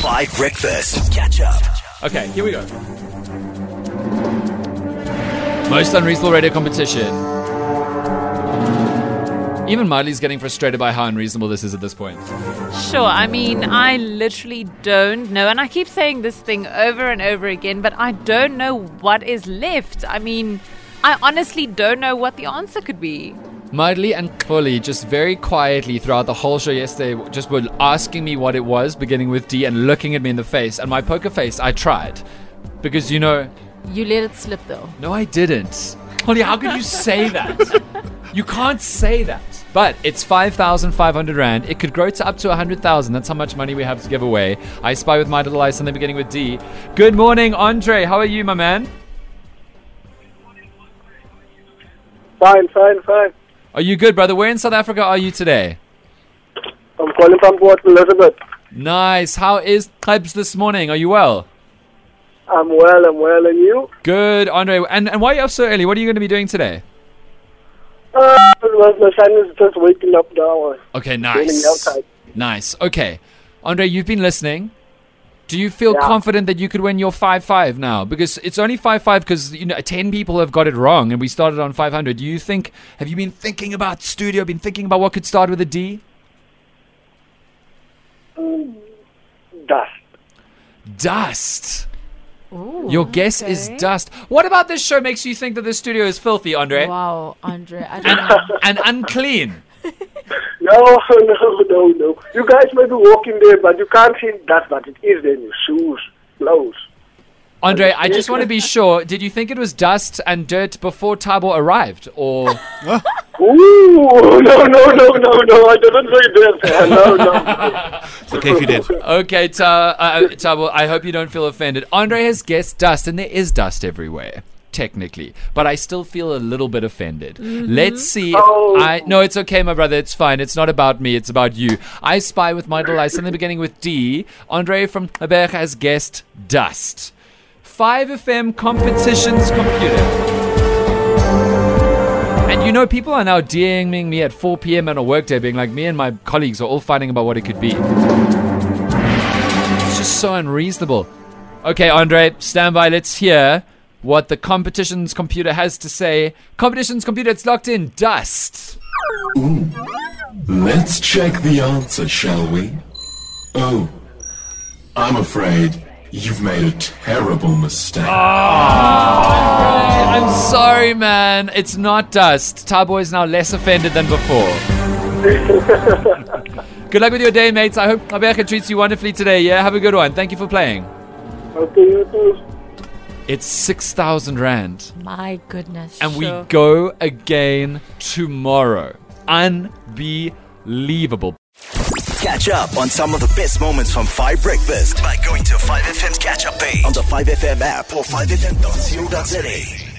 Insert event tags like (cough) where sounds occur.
Five Breakfast. Catch up. Okay, here we go. Most unreasonable radio competition. Even Miley's getting frustrated by how unreasonable this is at this point. Sure, I mean, I literally don't know. And I keep saying this thing over and over again, but I don't know what is left. I mean, I honestly don't know what the answer could be. Miley and Chloe just very quietly throughout the whole show yesterday just were asking me what it was, beginning with D and looking at me in the face. And my poker face, I tried. Because, you know, You let it slip though. No, I didn't. Holly, how could you say that? you can't say that. But it's 5,500 Rand. It could grow to up to 100,000. That's how much money we have to give away. I spy with my little eyes and then beginning with D. Good morning, Andre. How are you, my man? Fine, fine, fine. Are you good, brother? Where in South Africa are you today? I'm calling from Port Elizabeth. Nice. How is Klebs this morning? Are you well? I'm well, I'm well, and you? Good, Andre. And, and why are you up so early? What are you going to be doing today? Uh, well, my son is just waking up now. Okay, nice. Nice. Okay. Andre, you've been listening. Do you feel Yeah. confident that you could win your 5 5 now? Because it's only 5 5 because, you know, 10 people have got it wrong and we started on 500. Do you think, have you been thinking about studio, been thinking about what could start with a D? Dust. Dust. Ooh, Your guess is dust. What about this show makes you think that the studio is filthy, Andre? Wow, Andre. I don't know. (laughs) And unclean? No, no, no, no. You guys may be walking there, but you can't see dust, but it is there in your shoes, clothes. Andre, I just want to be sure. Did you think it was dust and dirt before Thabo arrived? Or. (laughs) Ooh, no, no, no, no, no. I didn't say that. (laughs) No, no. It's okay if you did. Okay, Ta- uh, Thabo, I hope you don't feel offended. Andre has guessed dust, and there is dust everywhere, technically. But I still feel a little bit offended. Mm-hmm. Let's see if Oh. I. No, it's okay, my brother. It's fine. It's not about me. It's about you. I spy with my little eyes in the beginning with D. Andre from Berg has guessed dust. 5FM competitions computer. And you know, people are now DMing me at 4 p.m. on a workday, being like, me and my colleagues are all fighting about what it could be. It's just so unreasonable. Okay, Andre, stand by. Let's hear what the competitions computer has to say. Competitions computer, it's locked in. Dust. Let's check the answer, shall we? Oh, I'm afraid you've made a terrible mistake. Ah. I'm sorry, man. It's not dust. Thabo is now less offended than before. (laughs) good luck with your day, mates. I hope Abeka treats you wonderfully today. Yeah, have a good one. Thank you for playing. Okay, you too. It's 6,000 Rand. My goodness. And we go again tomorrow. Unbelievable. Catch up on some of the best moments from 5 Breakfast by going to 5FM's catch up page on the 5FM app or 5FM.co.za.